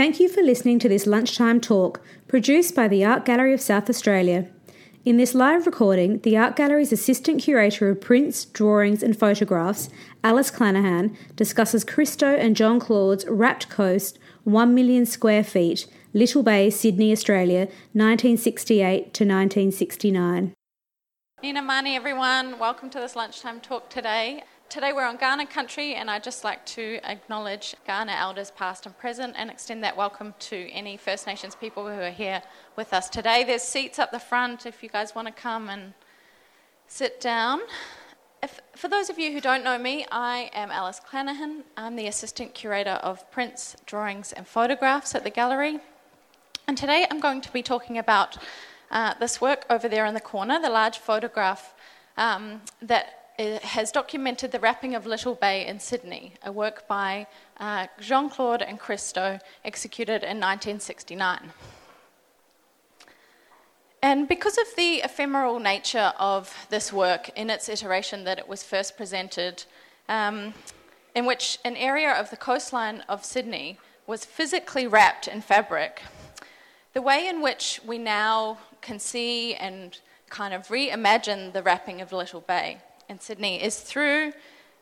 Thank you for listening to this lunchtime talk produced by the Art Gallery of South Australia. In this live recording, the Art Gallery's Assistant Curator of Prints, Drawings and Photographs, Alice Clanahan, discusses Christo and Jean Claude's Wrapped Coast, 1 million square feet, Little Bay, Sydney, Australia, 1968 to 1969. Niina marni, everyone. Welcome to this lunchtime talk today. Today we're on Kaurna country, and I'd just like to acknowledge Kaurna elders past and present and extend that welcome to any First Nations people who are here with us today. There's seats up the front if you guys want to come and sit down. If, for those of you who don't know me, I am Alice Clanahan. I'm the Assistant Curator of Prints, Drawings, and Photographs at the Gallery. And today I'm going to be talking about uh, this work over there in the corner, the large photograph um, that has documented the wrapping of Little Bay in Sydney, a work by uh, Jean Claude and Christo, executed in 1969. And because of the ephemeral nature of this work in its iteration that it was first presented, um, in which an area of the coastline of Sydney was physically wrapped in fabric, the way in which we now can see and kind of reimagine the wrapping of Little Bay in Sydney is through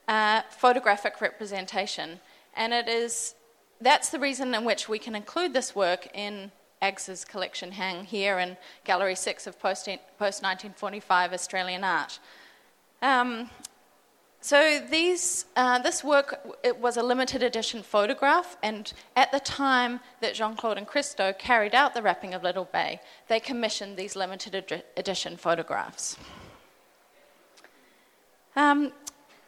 uh, photographic representation. And it is, that's the reason in which we can include this work in AGS's collection hang here in Gallery 6 of post 1945 Australian art. Um, so these, uh, this work it was a limited edition photograph, and at the time that Jean-Claude and Christo carried out the wrapping of Little Bay, they commissioned these limited ed- edition photographs. Um,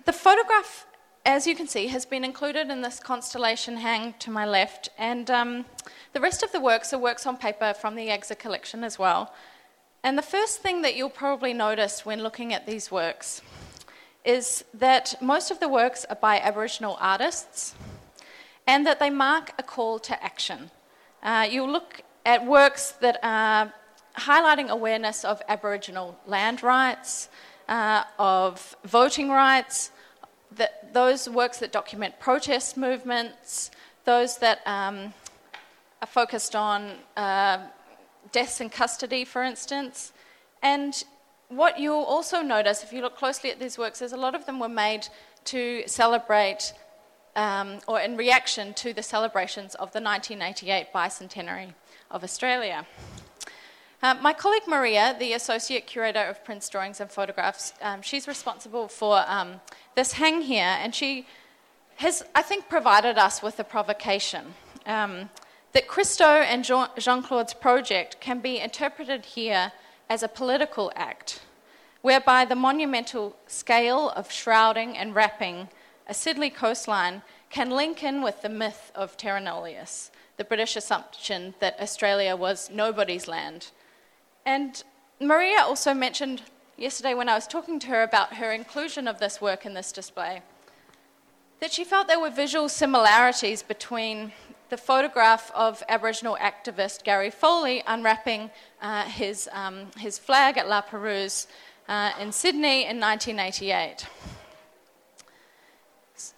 the photograph, as you can see, has been included in this constellation hang to my left, and um, the rest of the works are works on paper from the AGSA collection as well. And the first thing that you'll probably notice when looking at these works is that most of the works are by Aboriginal artists and that they mark a call to action. Uh, you'll look at works that are highlighting awareness of Aboriginal land rights, uh, of voting rights, those works that document protest movements, those that um, are focused on uh, deaths in custody, for instance. And what you'll also notice, if you look closely at these works, is a lot of them were made to celebrate um, or in reaction to the celebrations of the 1988 bicentenary of Australia. Uh, my colleague Maria, the Associate Curator of Prints, Drawings and Photographs, um, she's responsible for um, this hang here, and she has, I think, provided us with a provocation. Um, that Christo and Jean Claude's project can be interpreted here as a political act, whereby the monumental scale of shrouding and wrapping a Sydney coastline can link in with the myth of Terra Nullius, the British assumption that Australia was nobody's land and Maria also mentioned yesterday when I was talking to her about her inclusion of this work in this display that she felt there were visual similarities between the photograph of Aboriginal activist Gary Foley unwrapping uh, his, um, his flag at La Perouse uh, in Sydney in 1988.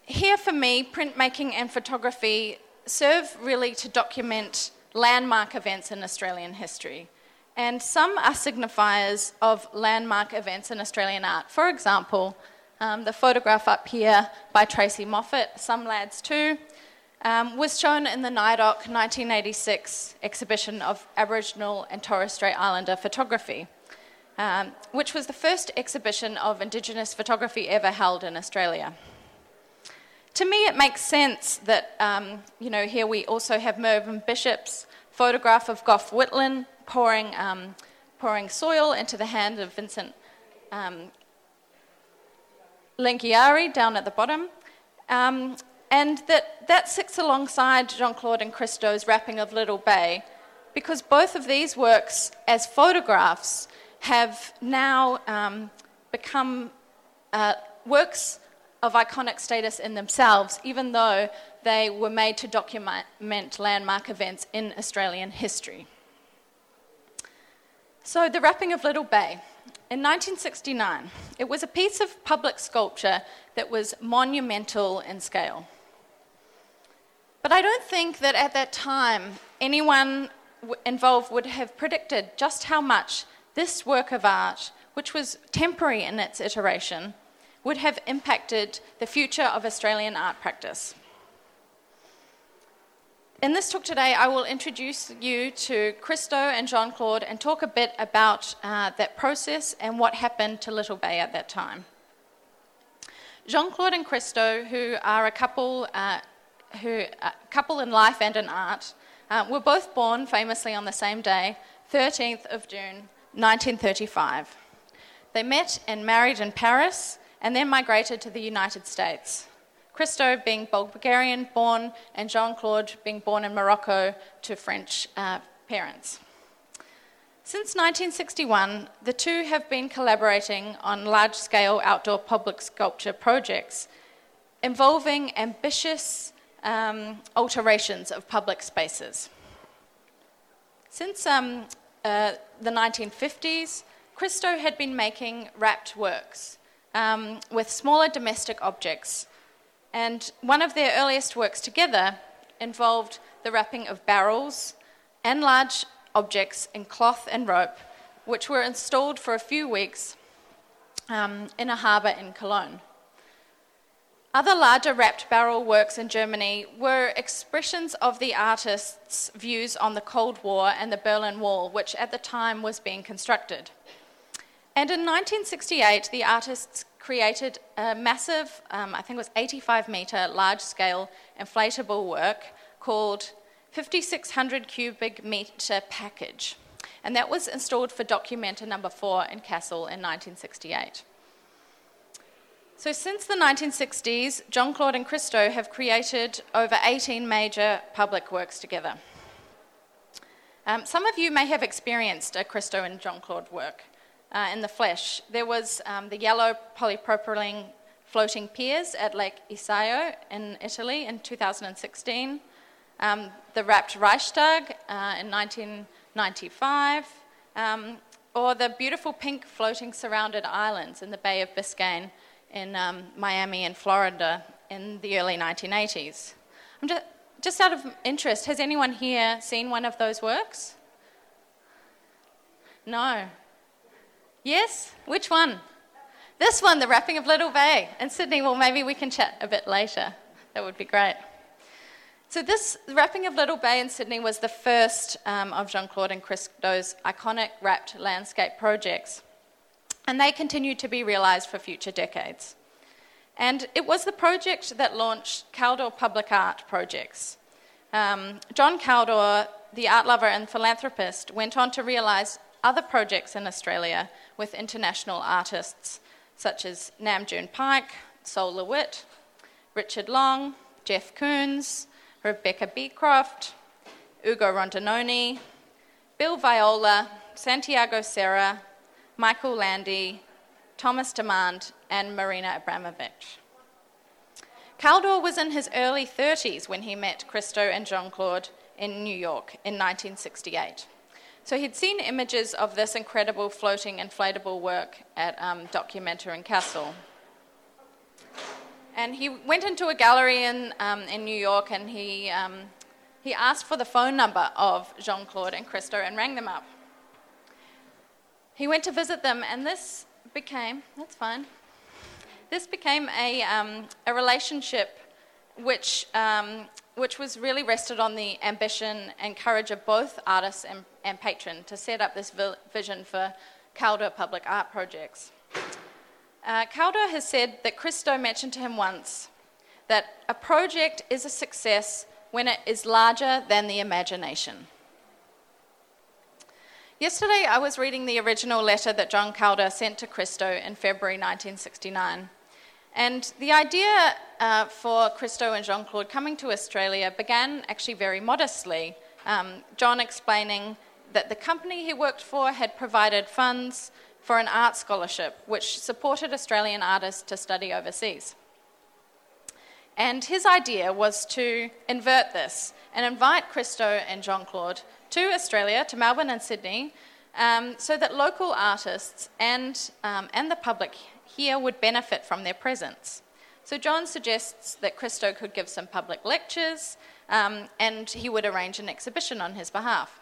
Here, for me, printmaking and photography serve really to document landmark events in Australian history and some are signifiers of landmark events in Australian art. For example, um, the photograph up here by Tracey Moffatt, Some Lads Too, um, was shown in the NADOC 1986 exhibition of Aboriginal and Torres Strait Islander photography, um, which was the first exhibition of Indigenous photography ever held in Australia. To me, it makes sense that, um, you know, here we also have Mervyn Bishop's photograph of Gough Whitlam pouring, um, pouring soil into the hand of Vincent um, Lingiari down at the bottom. Um, and that, that sits alongside Jean Claude and Christo's wrapping of Little Bay, because both of these works, as photographs, have now um, become uh, works of iconic status in themselves, even though they were made to document landmark events in Australian history. So, the wrapping of Little Bay. In 1969, it was a piece of public sculpture that was monumental in scale. But I don't think that at that time anyone involved would have predicted just how much this work of art, which was temporary in its iteration, would have impacted the future of Australian art practice. In this talk today, I will introduce you to Christo and Jean Claude and talk a bit about uh, that process and what happened to Little Bay at that time. Jean Claude and Christo, who are a couple, uh, who, a couple in life and in art, uh, were both born famously on the same day, 13th of June, 1935. They met and married in Paris and then migrated to the United States. Christo being Bulgarian born, and Jean Claude being born in Morocco to French uh, parents. Since 1961, the two have been collaborating on large scale outdoor public sculpture projects involving ambitious um, alterations of public spaces. Since um, uh, the 1950s, Christo had been making wrapped works um, with smaller domestic objects and one of their earliest works together involved the wrapping of barrels and large objects in cloth and rope, which were installed for a few weeks um, in a harbour in Cologne. Other larger wrapped barrel works in Germany were expressions of the artist's views on the Cold War and the Berlin Wall, which at the time was being constructed. And in 1968, the artists created a massive, um, I think it was 85 metre, large scale inflatable work called 5600 cubic metre package. And that was installed for Documenta number four in Kassel in 1968. So, since the 1960s, Jean Claude and Christo have created over 18 major public works together. Um, some of you may have experienced a Christo and Jean Claude work uh, in the flesh. There was um, the yellow polypropylene floating piers at Lake Iseo in Italy in 2016, um, the wrapped Reichstag uh, in 1995, um, or the beautiful pink floating surrounded islands in the Bay of Biscayne in um, Miami and Florida in the early 1980s. I'm just, just out of interest, has anyone here seen one of those works? No, Yes? Which one? This one, the wrapping of Little Bay in Sydney. Well, maybe we can chat a bit later. That would be great. So, this wrapping of Little Bay in Sydney was the first um, of Jean Claude and Christo's iconic wrapped landscape projects, and they continue to be realised for future decades. And it was the project that launched Kaldor Public Art Projects. Um, John Kaldor, the art lover and philanthropist, went on to realise other projects in Australia with international artists such as Nam June Paik, Sol LeWitt, Richard Long, Jeff Koons, Rebecca Beecroft, Ugo Rondinone, Bill Viola, Santiago Sierra, Michael Landy, Thomas Demand, and Marina Abramovic. Kaldor was in his early 30s when he met Christo and Jean Claude in New York in 1968. So he'd seen images of this incredible floating inflatable work at um, Documenta in Kassel. And he went into a gallery in, um, in New York and he, um, he asked for the phone number of Jean Claude and Christo and rang them up. He went to visit them, and this became, that's fine, this became a, um, a relationship which, um, which was really rested on the ambition and courage of both artists and, and patron to set up this vi- vision for Kaldor public art projects. Uh, Kaldor has said that Christo mentioned to him once that a project is a success when it is larger than the imagination. Yesterday, I was reading the original letter that John Kaldor sent to Christo in February 1969. And the idea uh, for Christo and Jean Claude coming to Australia began actually very modestly. Um, John explaining that the company he worked for had provided funds for an art scholarship which supported Australian artists to study overseas. And his idea was to invert this and invite Christo and Jean Claude to Australia, to Melbourne and Sydney, um, so that local artists and, um, and the public here would benefit from their presence. So John suggests that Christo could give some public lectures um, and he would arrange an exhibition on his behalf.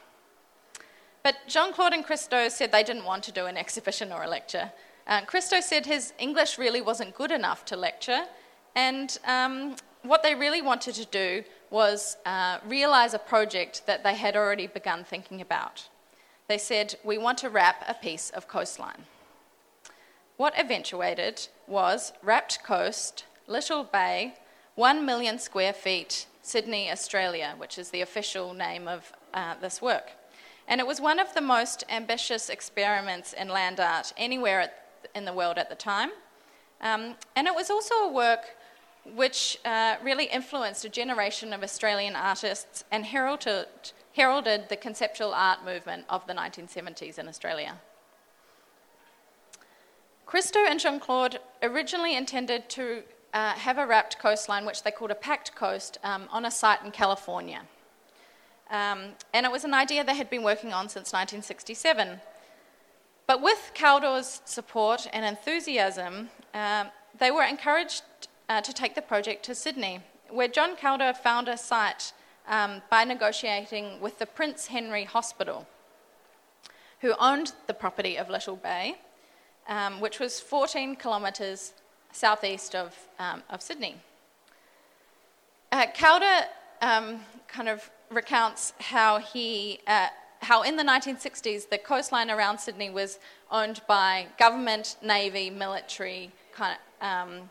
But Jean Claude and Christo said they didn't want to do an exhibition or a lecture. Uh, Christo said his English really wasn't good enough to lecture, and um, what they really wanted to do was uh, realize a project that they had already begun thinking about. They said, We want to wrap a piece of coastline. What eventuated was Wrapped Coast, Little Bay, 1 million square feet, Sydney, Australia, which is the official name of uh, this work. And it was one of the most ambitious experiments in land art anywhere at, in the world at the time. Um, and it was also a work which uh, really influenced a generation of Australian artists and heralded, heralded the conceptual art movement of the 1970s in Australia. Christo and Jean Claude originally intended to uh, have a wrapped coastline, which they called a packed coast, um, on a site in California. Um, and it was an idea they had been working on since 1967. But with Kaldor's support and enthusiasm, um, they were encouraged uh, to take the project to Sydney, where John Kaldor found a site um, by negotiating with the Prince Henry Hospital, who owned the property of Little Bay, um, which was 14 kilometres southeast of, um, of Sydney. Uh, Kaldor um, kind of recounts how he, uh, how in the 1960s the coastline around Sydney was owned by government, navy, military kind of, um,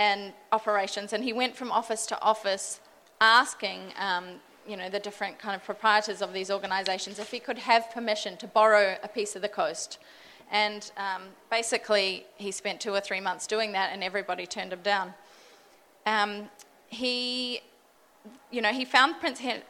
and operations, and he went from office to office asking, um, you know, the different kind of proprietors of these organisations if he could have permission to borrow a piece of the coast. And um, basically, he spent two or three months doing that, and everybody turned him down. Um, he, you know, he found Prince Hen-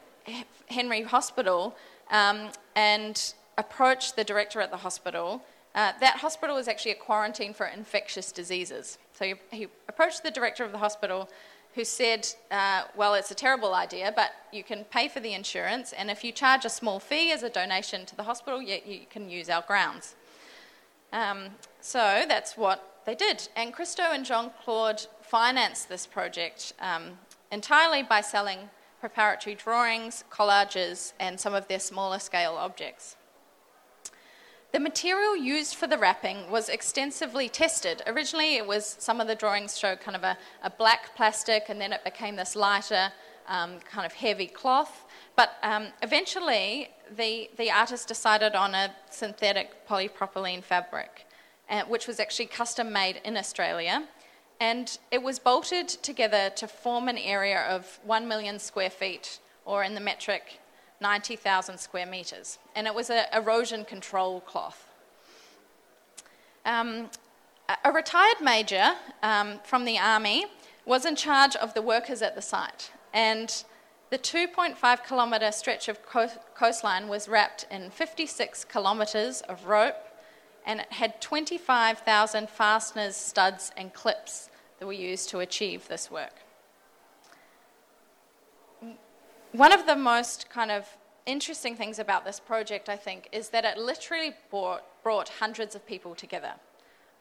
Henry Hospital um, and approached the director at the hospital uh, that hospital was actually a quarantine for infectious diseases. So he, he approached the director of the hospital who said, uh, Well, it's a terrible idea, but you can pay for the insurance, and if you charge a small fee as a donation to the hospital, you, you can use our grounds. Um, so that's what they did. And Christo and Jean Claude financed this project um, entirely by selling preparatory drawings, collages, and some of their smaller scale objects. The material used for the wrapping was extensively tested. Originally, it was some of the drawings showed kind of a, a black plastic, and then it became this lighter, um, kind of heavy cloth. But um, eventually, the, the artist decided on a synthetic polypropylene fabric, uh, which was actually custom made in Australia. And it was bolted together to form an area of 1 million square feet, or in the metric 90,000 square metres, and it was an erosion control cloth. Um, a retired major um, from the army was in charge of the workers at the site, and the 2.5 kilometre stretch of coastline was wrapped in 56 kilometres of rope, and it had 25,000 fasteners, studs, and clips that were used to achieve this work one of the most kind of interesting things about this project, I think, is that it literally brought, brought hundreds of people together.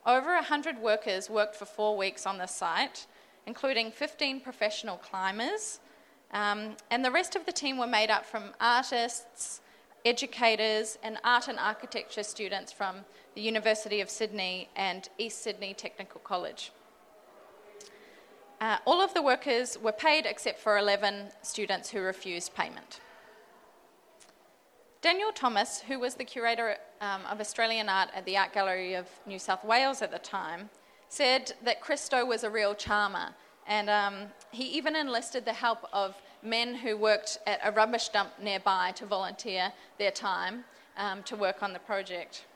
Over 100 workers worked for four weeks on this site, including 15 professional climbers, um, and the rest of the team were made up from artists, educators, and art and architecture students from the University of Sydney and East Sydney Technical College. Uh, all of the workers were paid except for 11 students who refused payment. Daniel Thomas, who was the curator um, of Australian art at the Art Gallery of New South Wales at the time, said that Christo was a real charmer, and um, he even enlisted the help of men who worked at a rubbish dump nearby to volunteer their time um, to work on the project.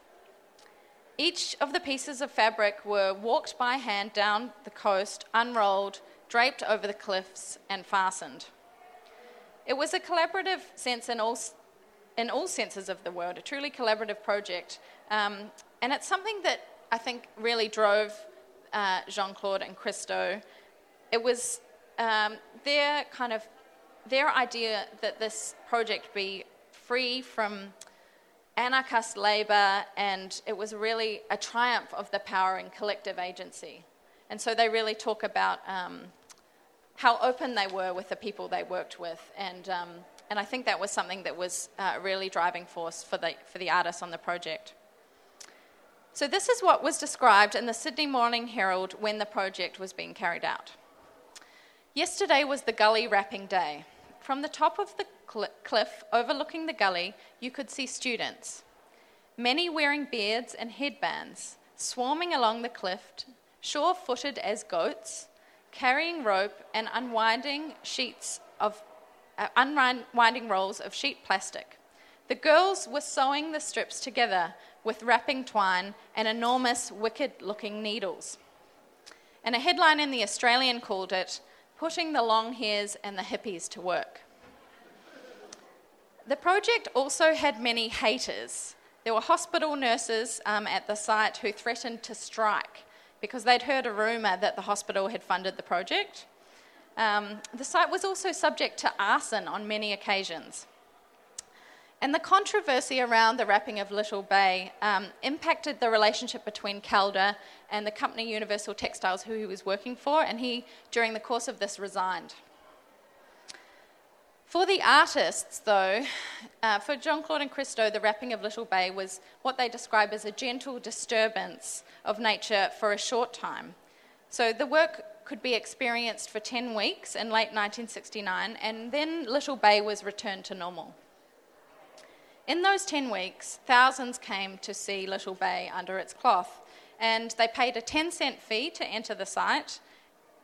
Each of the pieces of fabric were walked by hand down the coast, unrolled, draped over the cliffs, and fastened. It was a collaborative sense in all, in all senses of the word, a truly collaborative project. Um, and it's something that I think really drove uh, Jean Claude and Christo. It was um, their kind of their idea that this project be free from anarchist labour, and it was really a triumph of the power in collective agency. And so they really talk about um, how open they were with the people they worked with. And, um, and I think that was something that was a really driving force for the, for the artists on the project. So, this is what was described in the Sydney Morning Herald when the project was being carried out. Yesterday was the gully wrapping day. From the top of the cl- cliff overlooking the gully, you could see students, many wearing beards and headbands, swarming along the cliff, sure footed as goats, carrying rope and unwinding sheets of uh, unwinding rolls of sheet plastic. The girls were sewing the strips together with wrapping twine and enormous, wicked looking needles. And a headline in The Australian called it, Putting the Long Hairs and the Hippies to Work. The project also had many haters. There were hospital nurses um, at the site who threatened to strike because they'd heard a rumour that the hospital had funded the project. Um, the site was also subject to arson on many occasions. And the controversy around the wrapping of Little Bay um, impacted the relationship between Kaldor and the company Universal Textiles, who he was working for, and he, during the course of this, resigned. For the artists, though, uh, for Jean Claude and Christo, the wrapping of Little Bay was what they describe as a gentle disturbance of nature for a short time. So the work could be experienced for 10 weeks in late 1969, and then Little Bay was returned to normal. In those 10 weeks, thousands came to see Little Bay under its cloth, and they paid a 10 cent fee to enter the site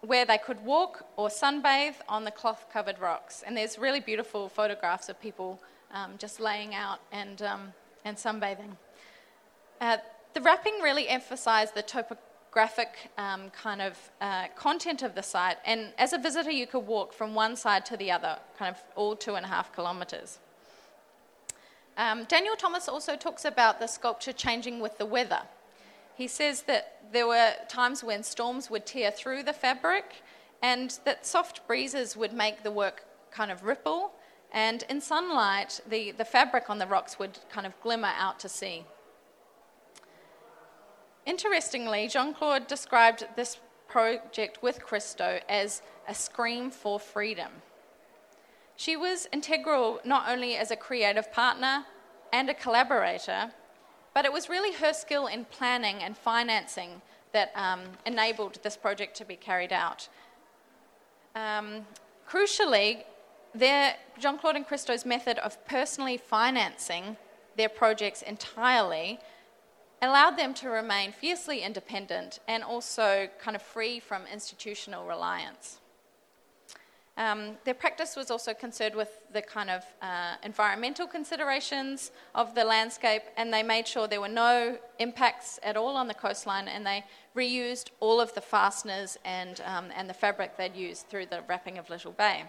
where they could walk or sunbathe on the cloth covered rocks. And there's really beautiful photographs of people um, just laying out and, um, and sunbathing. Uh, the wrapping really emphasized the topographic um, kind of uh, content of the site, and as a visitor, you could walk from one side to the other, kind of all two and a half kilometres. Um, Daniel Thomas also talks about the sculpture changing with the weather. He says that there were times when storms would tear through the fabric and that soft breezes would make the work kind of ripple, and in sunlight, the, the fabric on the rocks would kind of glimmer out to sea. Interestingly, Jean Claude described this project with Christo as a scream for freedom. She was integral not only as a creative partner and a collaborator, but it was really her skill in planning and financing that um, enabled this project to be carried out. Um, crucially, their, Jean Claude and Christo's method of personally financing their projects entirely allowed them to remain fiercely independent and also kind of free from institutional reliance. Um, their practice was also concerned with the kind of uh, environmental considerations of the landscape, and they made sure there were no impacts at all on the coastline, and they reused all of the fasteners and, um, and the fabric they'd used through the wrapping of Little Bay.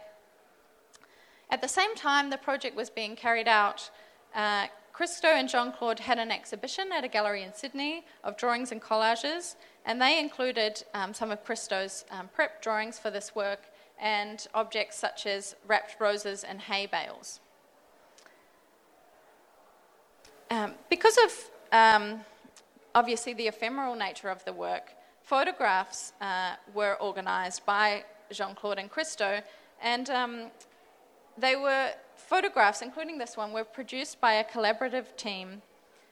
At the same time the project was being carried out, uh, Christo and Jean Claude had an exhibition at a gallery in Sydney of drawings and collages, and they included um, some of Christo's um, prep drawings for this work and objects such as wrapped roses and hay bales. Um, because of um, obviously the ephemeral nature of the work, photographs uh, were organised by Jean Claude and Christo, and um, they were photographs, including this one, were produced by a collaborative team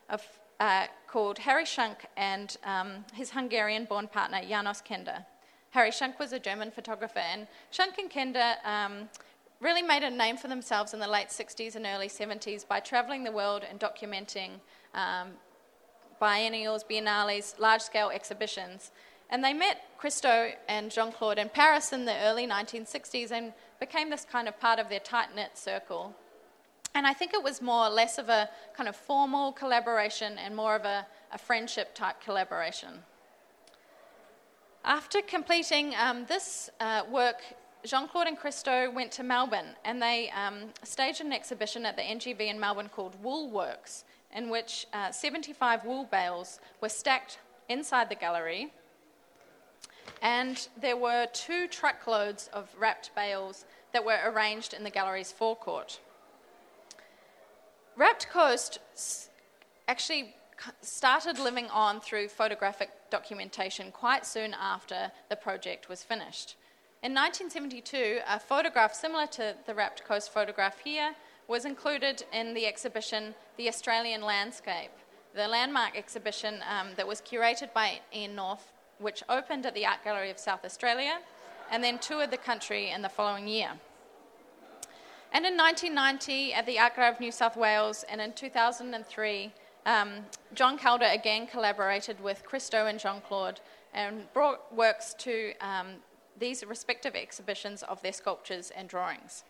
of, uh, called Harry Shunk and um, his Hungarian born partner Janos Kender. Harry Shunk was a German photographer, and Shunk and Kender um, really made a name for themselves in the late 60s and early 70s by traveling the world and documenting um, biennials, biennales, large scale exhibitions. And they met Christo and Jean Claude in Paris in the early 1960s and became this kind of part of their tight knit circle. And I think it was more or less of a kind of formal collaboration and more of a, a friendship type collaboration. After completing um, this uh, work, Jean Claude and Christo went to Melbourne and they um, staged an exhibition at the NGV in Melbourne called Wool Works, in which uh, 75 wool bales were stacked inside the gallery. And there were two truckloads of wrapped bales that were arranged in the gallery's forecourt. Wrapped Coast actually started living on through photographic documentation quite soon after the project was finished. In 1972, a photograph similar to the Wrapped Coast photograph here was included in the exhibition The Australian Landscape, the landmark exhibition um, that was curated by Ian North, which opened at the Art Gallery of South Australia and then toured the country in the following year. And in 1990, at the Art Gallery of New South Wales, and in 2003, um, John Kaldor again collaborated with Christo and Jean Claude and brought works to um, these respective exhibitions of their sculptures and drawings.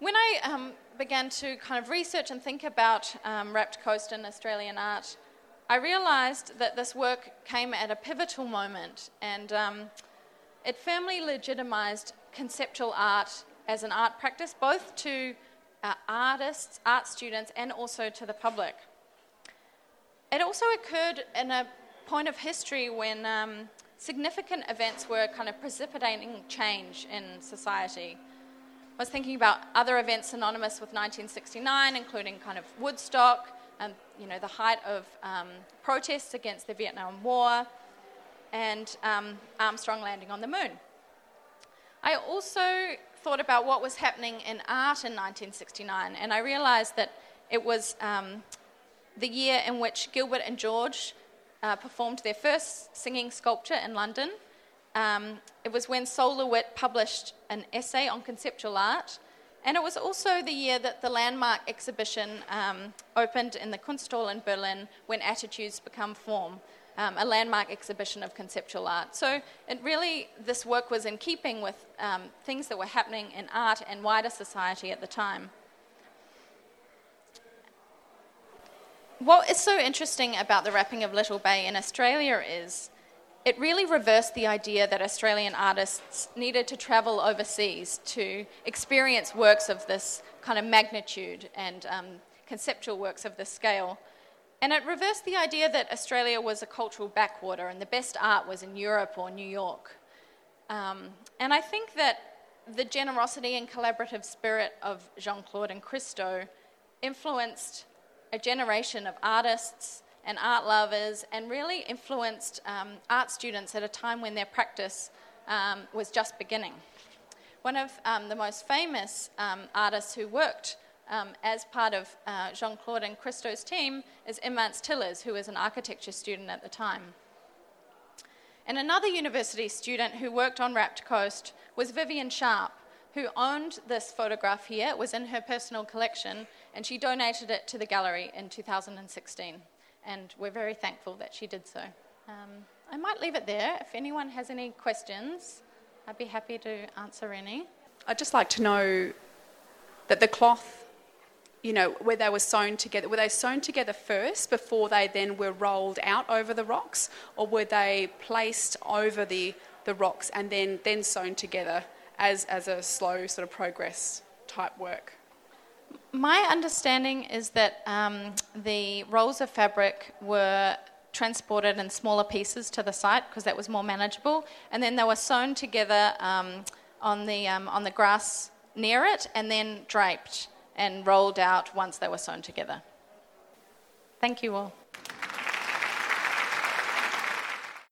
When I um, began to kind of research and think about um, Wrapped Coast and Australian art, I realised that this work came at a pivotal moment and um, it firmly legitimised conceptual art as an art practice, both to uh, artists, art students, and also to the public. It also occurred in a point of history when um, significant events were kind of precipitating change in society. I was thinking about other events synonymous with 1969, including kind of Woodstock, and you know the height of um, protests against the Vietnam War, and um, Armstrong landing on the moon. I also thought about what was happening in art in 1969, and I realized that it was um, the year in which Gilbert and George uh, performed their first singing sculpture in London. Um, it was when Sol LeWitt published an essay on conceptual art, and it was also the year that the landmark exhibition um, opened in the Kunsthalle in Berlin, When Attitudes Become Form, um, a landmark exhibition of conceptual art. So it really, this work was in keeping with um, things that were happening in art and wider society at the time. What is so interesting about the wrapping of Little Bay in Australia is it really reversed the idea that Australian artists needed to travel overseas to experience works of this kind of magnitude and um, conceptual works of this scale. And it reversed the idea that Australia was a cultural backwater and the best art was in Europe or New York. Um, and I think that the generosity and collaborative spirit of Jean Claude and Christo influenced a generation of artists and art lovers and really influenced um, art students at a time when their practice um, was just beginning. One of um, the most famous um, artists who worked um, as part of uh, Jean Claude and Christo's team is Imants Tillers, who was an architecture student at the time. And another university student who worked on Wrapped Coast was Vivian Sharp, who owned this photograph here. It was in her personal collection, and she donated it to the gallery in 2016. And we're very thankful that she did so. Um, I might leave it there. If anyone has any questions, I'd be happy to answer any. I'd just like to know that the cloth you know, where they were sewn together. Were they sewn together first before they then were rolled out over the rocks, or were they placed over the, the rocks and then, then sewn together as, as a slow sort of progress type work? My understanding is that um, the rolls of fabric were transported in smaller pieces to the site because that was more manageable, and then they were sewn together um, on, the, um, on the grass near it and then draped and rolled out once they were sewn together. Thank you all.